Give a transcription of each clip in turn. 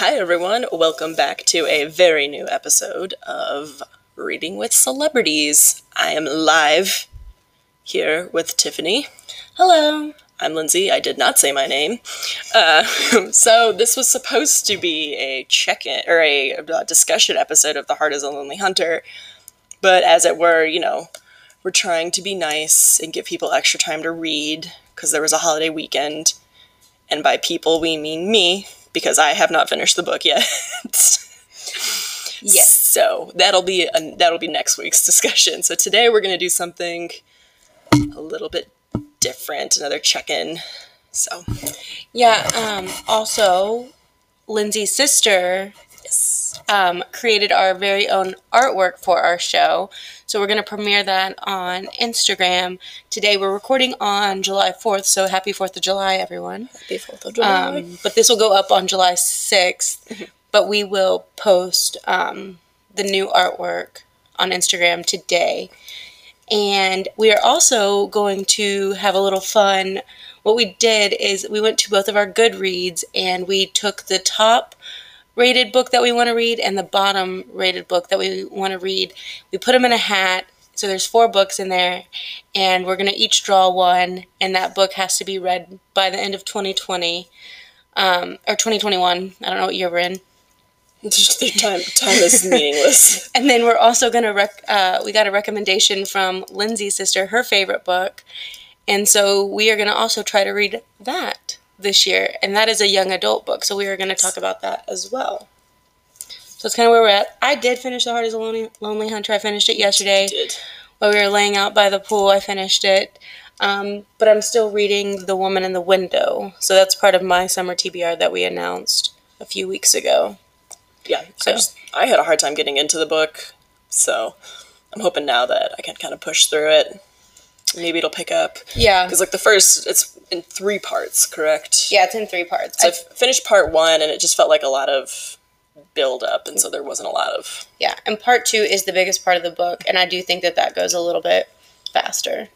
Hi, everyone. Welcome back to a very new episode of Reading with Celebrities. I am live here with Tiffany. Hello. I'm Lindsay. I did not say my name. Uh, so, this was supposed to be a check in or a, uh discussion episode of The Heart is a Lonely Hunter. But as it were, you know, we're trying to be nice and give people extra time to read because there was a holiday weekend. And by people, we mean me because I have not finished the book yet. Yes. So that'll be a, that'll be next week's discussion. So today we're going to do something a little bit different, another check-in. So Yeah. Um, also, Lindsay's sister yes, um, created our very own artwork for our show. So we're going to premiere that on Instagram. Today we're recording on July 4th. So happy 4th of July, everyone. happy Fourth of July. Um, but this will go up on July 6th. but we will post um, the new artwork on Instagram today. And we are also going to have a little fun. What we did is we went to both of our Goodreads and we took the top rated book that we want to read and the bottom rated book that we want to read. We put them in a hat. So there's four books in there, and we're gonna each draw one, and that book has to be read by the end of 2020 um, or 2021. I don't know what year we're in. Just the time time is meaningless. And then we're also gonna rec- uh, we got a recommendation from Lindsay's sister, her favorite book, and so we are gonna also try to read that this year, and that is a young adult book. So we are gonna talk about that as well. So that's kind of where we're at. I did finish The Heart is a Lonely, Lonely Hunter. I finished it yesterday Did while we were laying out by the pool. I finished it. Um, but I'm still reading The Woman in the Window. So that's part of my summer TBR that we announced a few weeks ago. yeah. So- I just I had a hard time getting into the book, so I'm hoping now that I can kind of push through it. Maybe it'll pick up Yeah. because like the first, it's in three parts, correct? Yeah, it's in three parts. So I finished part one, and it just felt like a lot of build up, and so there wasn't a lot of. yeah, and part two is the biggest part of the book, and I do think that that goes a little bit faster.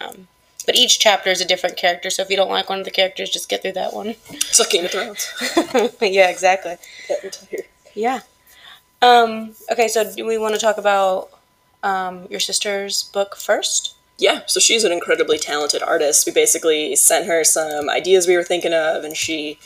Um, but each chapter is a different character, so if you don't like one of the characters, just get through that one. It's like Game of Thrones. yeah, exactly. Entire- Yeah. Um, okay, so do we want to talk about um, your sister's book first? Yeah, so she's an incredibly talented artist. We basically sent her some ideas we were thinking of, and she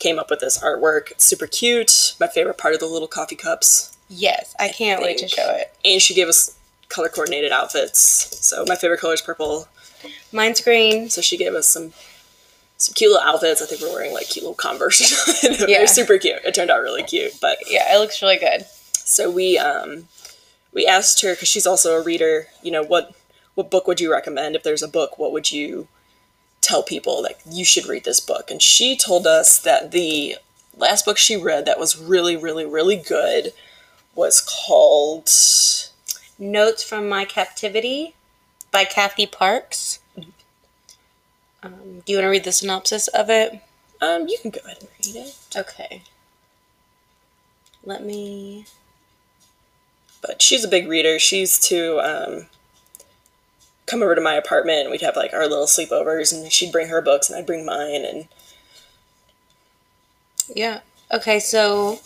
came up with this artwork. It's super cute. My favorite part of the little coffee cups. Yes, I can't wait to show it. And she gave us color coordinated outfits. So my favorite color is purple. Mine's green. So she gave us some some cute little outfits. I think we're wearing like cute little Converse. or something. Yeah. They're super cute. It turned out really cute. But Yeah, it looks really good. so we um we asked her because she's also a reader. You know what what book would you recommend if there's a book? What would you tell people like you should read this book? And she told us that the last book she read that was really really really good was called Notes from My Captivity by Kathy Parks. Um, do you want to read the synopsis of it? um you can go ahead and read it. Okay. Let me. but she's a big reader. She's to um, come over to my apartment and we'd have like our little sleepovers and she'd bring her books and I'd bring mine and Yeah. Okay, so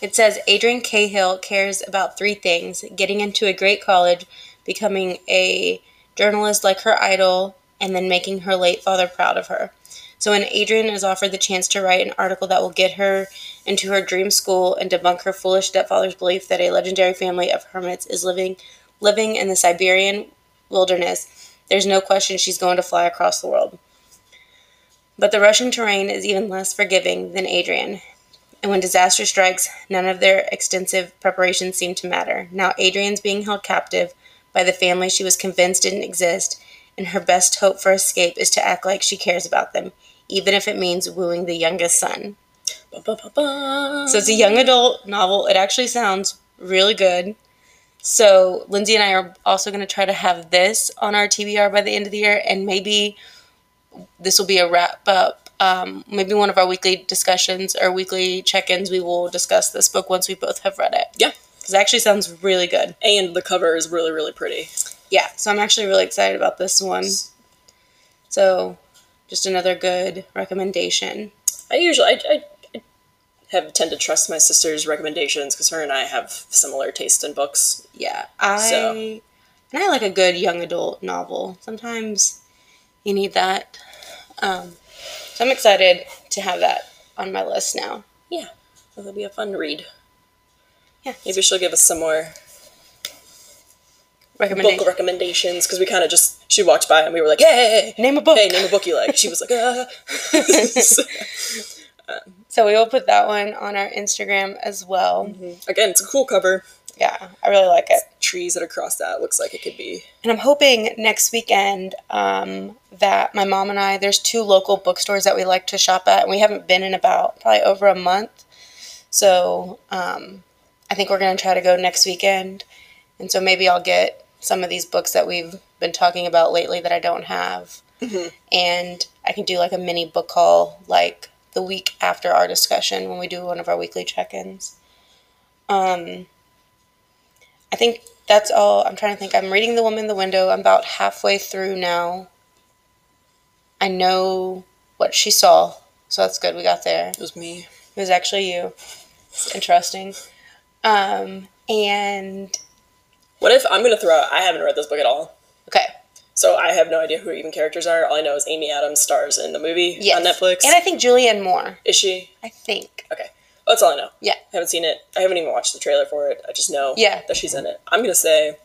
it says Adrian Cahill cares about three things getting into a great college, becoming a journalist like her idol, and then making her late father proud of her. So when Adrian is offered the chance to write an article that will get her into her dream school and debunk her foolish stepfather's belief that a legendary family of hermits is living living in the Siberian wilderness, there's no question she's going to fly across the world. But the Russian terrain is even less forgiving than Adrian. And when disaster strikes, none of their extensive preparations seem to matter. Now Adrian's being held captive by the family she was convinced didn't exist, and her best hope for escape is to act like she cares about them, even if it means wooing the youngest son. ba-ba-ba-ba. So it's a young adult novel. It actually sounds really good. So Lindsay and I are also going to try to have this on our TBR by the end of the year, and maybe this will be a wrap up. Um, maybe one of our weekly discussions or weekly check-ins. We will discuss this book once we both have read it. yeah. because it actually sounds really good. And the cover is really really pretty. Yeah, so I'm actually really excited about this one. So, just another good recommendation. I usually I, I, I have tend to trust my sister's recommendations because her and I have similar taste in books. Yeah, I So- and I like a good young adult novel. Sometimes you need that. Um, so I'm excited to have that on my list now. Yeah, that'll be a fun read. Yeah, Maybe she'll give us some more recommendation. book recommendations because we kind of just she walked by and we were like, hey, Name a book. hey, name a book you like. She was like, ah. So we will put that one on our Instagram as well. Again, it's a cool cover. Yeah, I really like it. Trees that are crossed out looks like it could be. And I'm hoping next weekend um, that my mom and I, there's two local bookstores that we like to shop at, and we haven't been in about probably over a month. So um, I think we're going to try to go next weekend. And so maybe I'll get some of these books that we've been talking about lately that I don't have. And I can do like a mini book haul like the week after our discussion when we do one of our weekly check ins. Um, I think that's all. I'm trying to think. I'm reading The Woman in the Window. I'm about halfway through now. I know what she saw, so that's good. We got there. It was me. It was actually you. It's interesting. Um, and What if I'm gonna throw out? I haven't read this book at all, okay, so I have no idea who even characters are. All I know is Amy Adams stars in the movie yes. on Netflix. And I think Julianne Moore. is she? I think. Okay, that's all I know. Yeah. I haven't seen it. I haven't even watched the trailer for it. I just know Yeah. that she's in it. I'm gonna say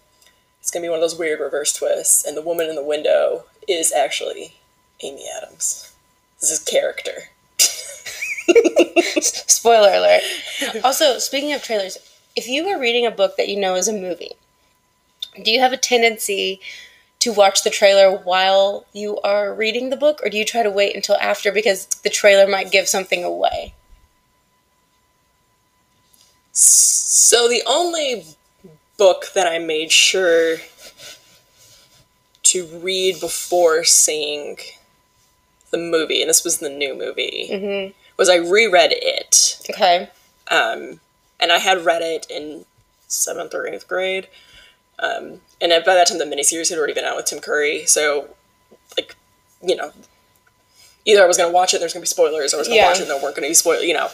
it's gonna be one of those weird reverse twists, and the woman in the window is actually Amy Adams. This is character. Spoiler alert. Also, speaking of trailers, if you were reading a book that you know is a movie, do you have a tendency to watch the trailer while you are reading the book, or do you try to wait until after because the trailer might give something away? So the only book that I made sure to read before seeing the movie, and this was the new movie, Mm-hmm. was I reread it. Okay. Um, and I had read it in seventh or eighth grade. Um, and by that time, the miniseries had already been out with Tim Curry. So, like, you know, either I was going to watch it, there's going to be spoilers, or I was going to Yeah. watch it, and there weren't going to be spoilers, you know,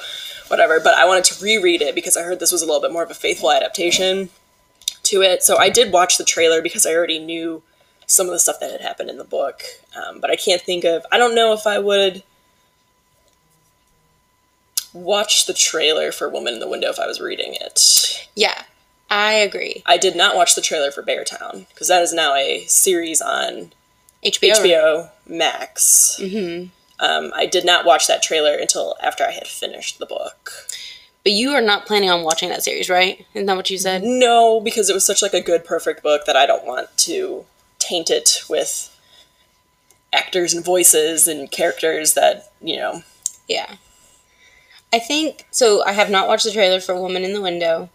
whatever. But I wanted to reread it because I heard this was a little bit more of a faithful adaptation to it. So I did watch the trailer because I already knew some of the stuff that had happened in the book. Um, but I can't think of, I don't know if I would watch the trailer for Woman in the Window if I was reading it. Yeah, I agree. I did not watch the trailer for Beartown because that is now a series on HBO. HBO Max. Mm-hmm. Um, I did not watch that trailer until after I had finished the book. But you are not planning on watching that series, right? Isn't that what you said? No, because it was such like a good, perfect book that I don't want to taint it with actors and voices and characters that you know. Yeah. I think so. I have not watched the trailer for Woman in the Window.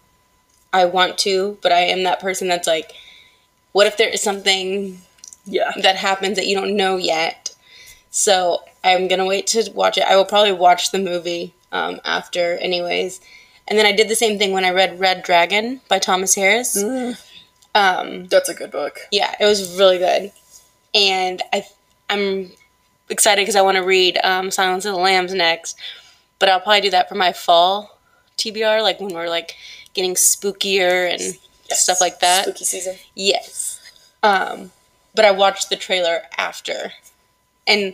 I want to, but I am that person that's like, what if there is something Yeah, that happens that you don't know yet? So I'm gonna wait to watch it. I will probably watch the movie um, after, anyways. And then I did the same thing when I read Red Dragon by Thomas Harris. Um, that's a good book. yeah, it was really good, and I I'm excited because I want to read um, Silence of the Lambs next. But I'll probably do that for my fall TBR, like when we're like getting spookier and Yes. stuff like that. Spooky season. Yes. Um, but I watched the trailer after, and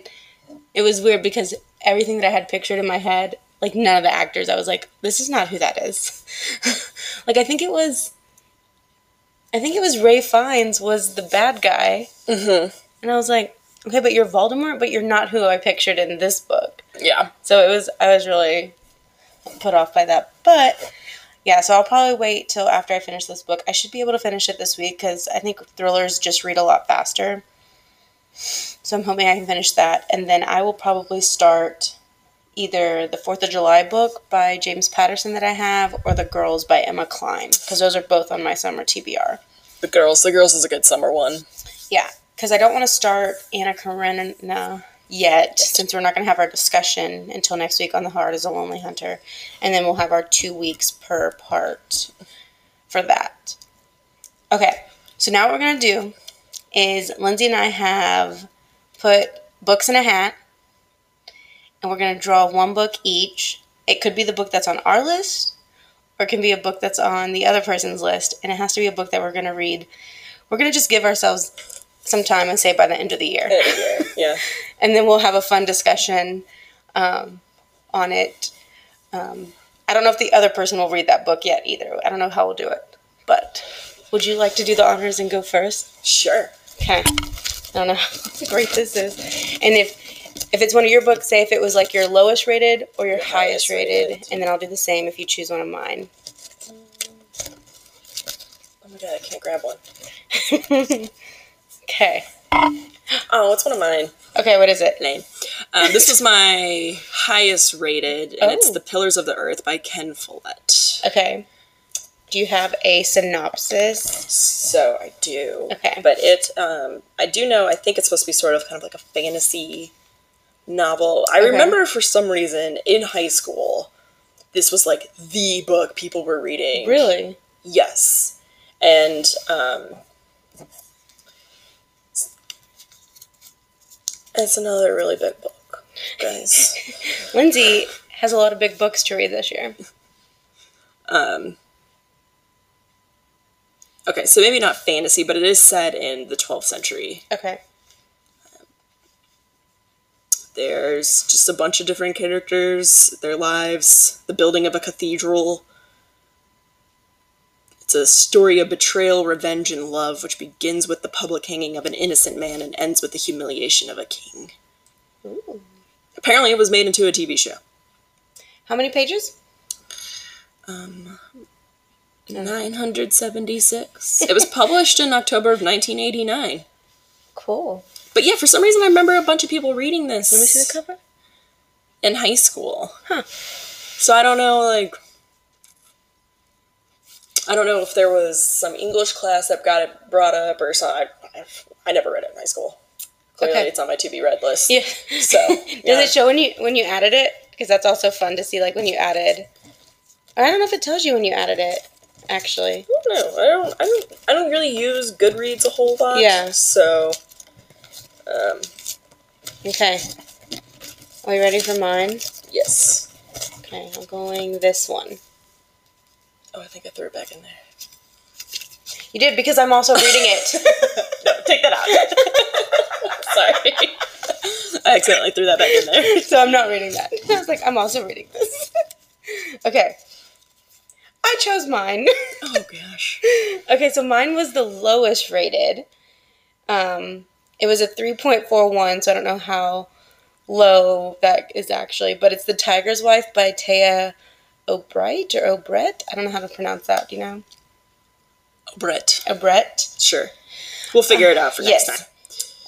it was weird because everything that I had pictured in my head, like none of the actors, I was like, this is not who that is. like I think it was, I think it was Ralph Fiennes was the bad guy, Mm-hmm. and I was like, okay, but you're Voldemort, but you're not who I pictured in this book. Yeah, So it was I was really put off by that. But yeah, so I'll probably wait till after I finish this book. I should be able to finish it this week because I think thrillers just read a lot faster. So I'm hoping I can finish that, and then I will probably start either the Fourth of July book by James Patterson that I have, or The Girls by Emma Cline, because those are both on my summer TBR. the girls. The girls is a good summer one. Yeah, because I don't want to start Anna Karenina yet, since we're not going to have our discussion until next week on The Heart is a Lonely Hunter. And then we'll have our two weeks per part for that. Okay, so now what we're going to do is Lindsay and I have put books in a hat, and we're going to draw one book each. it could be the book that's on our list, or it can be a book that's on the other person's list, and it has to be a book that we're going to read. We're going to just give ourselves some time and say by the end of the year. yeah. and then we'll have a fun discussion um, on it. Um, I don't know if the other person will read that book yet either. I don't know how we'll do it. But would you like to do the honors and go first? Sure. Okay. I don't know how great this is. And if if it's one of your books, say if it was like your lowest rated or your highest, highest rated, rated. and then I'll do the same if you choose one of mine. Oh my god, I can't grab one. Okay. Oh, it's one of mine. Okay, what is it? Name. Um, this was my highest rated, and it's Oh. The Pillars of the Earth by Ken Follett. Okay. Do you have a synopsis? So I do. Okay. But it, um, I do know. I think it's supposed to be sort of kind of like a fantasy novel. I Okay. remember for some reason in high school, this was like the book people were reading. Really? Yes. And um, it's another really big book, guys. Lindsay has a lot of big books to read this year. um, okay, so maybe not fantasy, but it is set in the 12th century. Okay. There's just a bunch of different characters, their lives, the building of a cathedral. A story of betrayal, revenge, and love, which begins with the public hanging of an innocent man and ends with the humiliation of a king. Ooh. Apparently, it was made into a TV show. How many pages? Um, 976. it was published in October of 1989. Cool. But yeah, for some reason, I remember a bunch of people reading this. Let me see the cover. in high school. Huh. So I don't know, like, I don't know if there was some English class that got it brought up or something. I, I, never read it in high school. Clearly, Okay. it's on my to be read list. Yeah. So, Does it show when you when you added it? Because that's also fun to see, like when you added. Or I don't know if it tells you when you added it. Actually. I don't know. I don't. I don't. I don't really use Goodreads a whole lot. Yeah. So, um, Okay. Are you ready for mine? yes. Okay, I'm going this one. Oh, I think I threw it back in there. You did because I'm also reading it. no, take that out. Sorry. I accidentally threw that back in there. so I'm not reading that. I was like, I'm also reading this. okay. I chose mine. Oh gosh. okay, so mine was the lowest rated. Um, it was a 3.41, so I don't know how low that is actually, but it's The Tiger's Wife by Taya O'Bright or O'Brett. I don't know how to pronounce that. Do you know? Brett. O'Brett. Sure. We'll figure it out for next yes. time.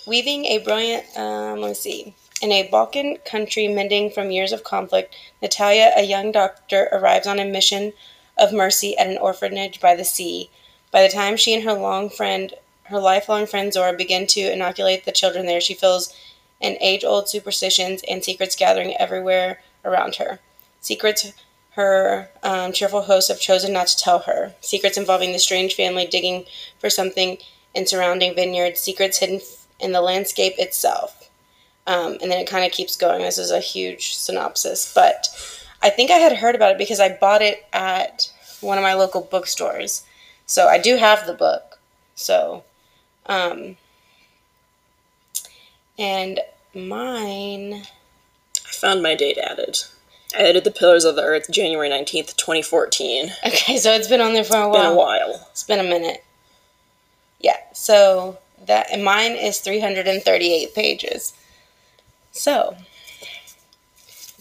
Weaving a brilliant, um, let me see. In a Balkan country mending from years of conflict, Natalia, a young doctor, arrives on a mission of mercy at an orphanage by the sea. By the time she and her long friend, her lifelong friend Zora, begin to inoculate the children there, she feels an age-old superstitions and secrets gathering everywhere around her. Secrets her um, cheerful hosts have chosen not to tell her. Secrets involving the strange family digging for something in surrounding vineyards. Secrets hidden in the landscape itself. Um, and then it kind of keeps going. This is a huge synopsis, but I think I had heard about it because I bought it at one of my local bookstores. So I do have the book. So, um, and mine. I found my date added. I added the Pillars of the Earth January 19th, 2014. Okay, so it's been on there for a while. Been a while. It's been a minute. Yeah, so that and mine is 338 pages. So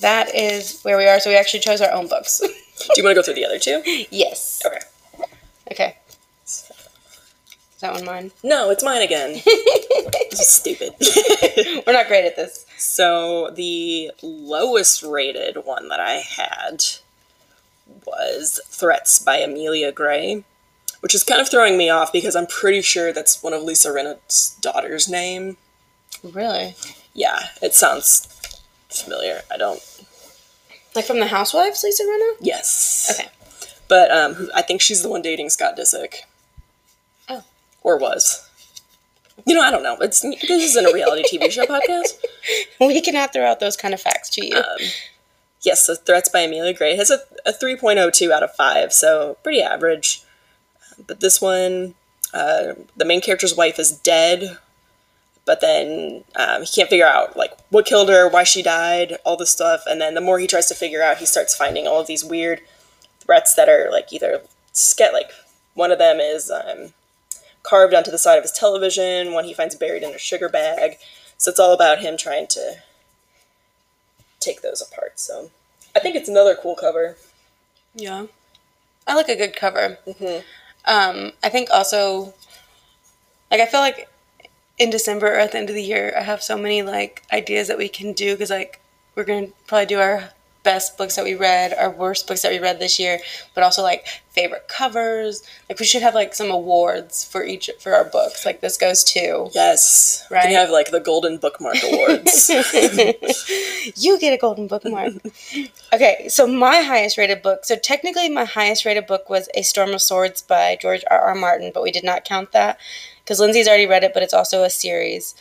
that is where we are. So we actually chose our own books. Do you want to go through the other two? yes. Okay. Okay. Is that one mine? No, it's mine again. this is stupid. We're not great at this. So, the lowest rated one that I had was Threats by Amelia Gray, which is kind of throwing me off because I'm pretty sure that's one of Lisa Rinna's daughter's name. Really? Yeah, it sounds familiar. I don't. Like from the Housewives, Lisa Rinna? Yes. Okay. But um, I think she's the one dating Scott Disick. Oh. Or was. You know, I don't know. It's this isn't a reality TV show podcast. We cannot throw out those kind of facts to you. Um, Yes, The Threats by Amelia Gray has a, a 3.02 out of 5, so pretty average. But this one, uh, the main character's wife is dead, but then um, he can't figure out like what killed her, why she died, all this stuff. And then the more he tries to figure out, he starts finding all of these weird threats that are like either sket like one of them is um, carved onto the side of his television, one he finds buried in a sugar bag. So it's all about him trying to take those apart. So I think it's another cool cover. Yeah. I like a good cover. Mhm. Um, I think also, like, I feel like in December or at the end of the year, I have so many, like, ideas that we can do because, like, we're going to probably do our best books that we read, our worst books that we read this year, but also, like, favorite covers. Like, we should have, like, some awards for each, for our books. Like, this goes to. Yes, we Right. can have like the Golden Bookmark Awards. you get a golden bookmark. okay, so my highest rated book. So technically, my highest rated book was A Storm of Swords by George R. R. Martin, but we did not count that because Lindsay's already read it, but it's also a series.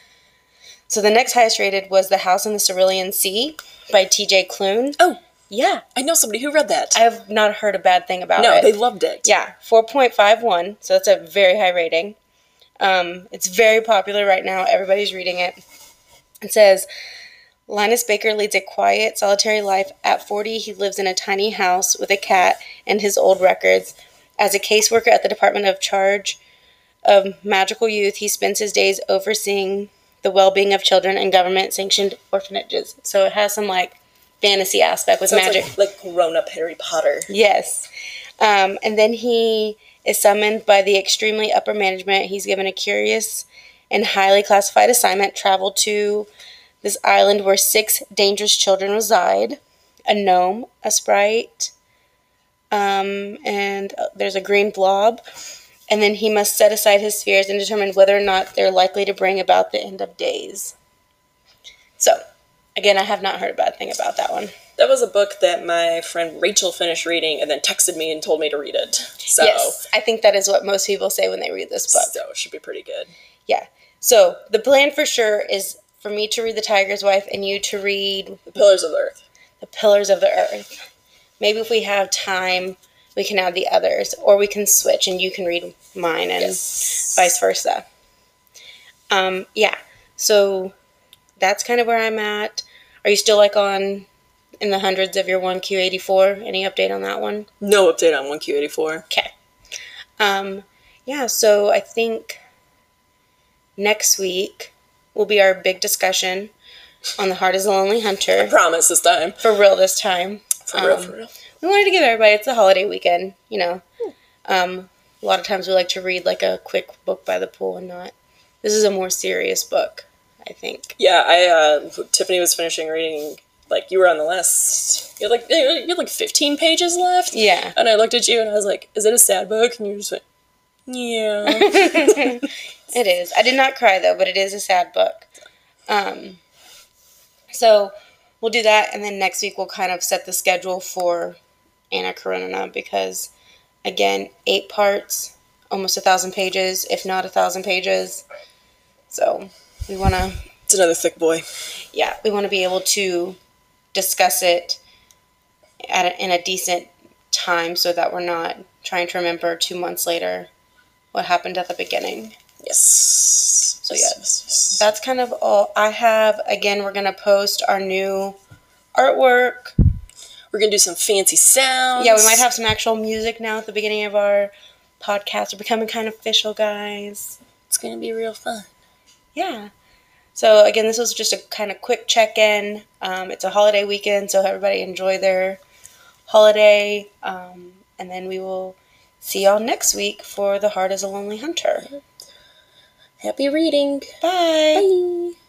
So the next highest rated was The House in the Cerulean Sea by T.J. Klune. oh, Yeah, I know somebody who read that. I have not heard a bad thing about no, it. No, they loved it. Yeah, 4.51. So that's a very high rating. Um, it's very popular right now. Everybody's reading it. It says Linus Baker leads a quiet, solitary life. At 40, he lives in a tiny house with a cat and his old records. As a caseworker at the Department of Charge of Magical Youth, he spends his days overseeing the well being of children and government sanctioned orphanages. So it has some like fantasy aspect with magic. like, like grown up Harry Potter. Yes. Um, and then he is summoned by the extremely upper management. He's given a curious and highly classified assignment travel to this island where six dangerous children reside a gnome, a sprite, um, and uh, there's a green blob. And then he must set aside his fears and determine whether or not they're likely to bring about the end of days. So, again, I have not heard a bad thing about that one. That was a book that my friend Rachel finished reading and then texted me and told me to read it. So, Yes, I think that is what most people say when they read this book. so it should be pretty good. Yeah. So the plan for sure is for me to read The Tiger's Wife and you to read The Pillars of the Earth. The Pillars of the Earth. Maybe if we have time, we can add the others, or we can switch and you can read mine and Yes. vice versa. Um, yeah. So that's kind of where I'm at. Are you still like on in the hundreds of your 1Q84? Any update on that one? No update on 1Q84. Okay. Um, yeah, so I think next week will be our big discussion on The Heart is a Lonely Hunter. I Promise this time. For real this time. For real, Um, for real. We wanted to give everybody, it's a holiday weekend, you know. Um, a lot of times we like to read like a quick book by the pool and not. This is a more serious book, I think. Yeah, I uh, Tiffany was finishing reading. Like you were on the last, you had like you had like fifteen pages left. Yeah. And I looked at you and I was like, "Is it a sad book?" And you just went, "Yeah." It is. I did not cry though, but it is a sad book. Um, so we'll do that, and then next week we'll kind of set the schedule for Anna Karenina because, again, eight parts, almost a thousand pages, if not a thousand pages. So we want to, it's another thick boy. yeah, we want to be able to discuss it at a, in a decent time so that we're not trying to remember two months later what happened at the beginning. Yes. So, yeah. That's kind of all I have. Again, we're gonna post our new artwork. We're gonna do some fancy sounds. Yeah, we might have some actual music now at the beginning of our podcast. We're becoming kind of official, guys. It's gonna be real fun. Yeah. So again, this was just a kind of quick check-in. Um, it's a holiday weekend, so everybody enjoy their holiday, um, and then we will see y'all next week for the Heart is a Lonely Hunter. Happy reading. Bye. Bye.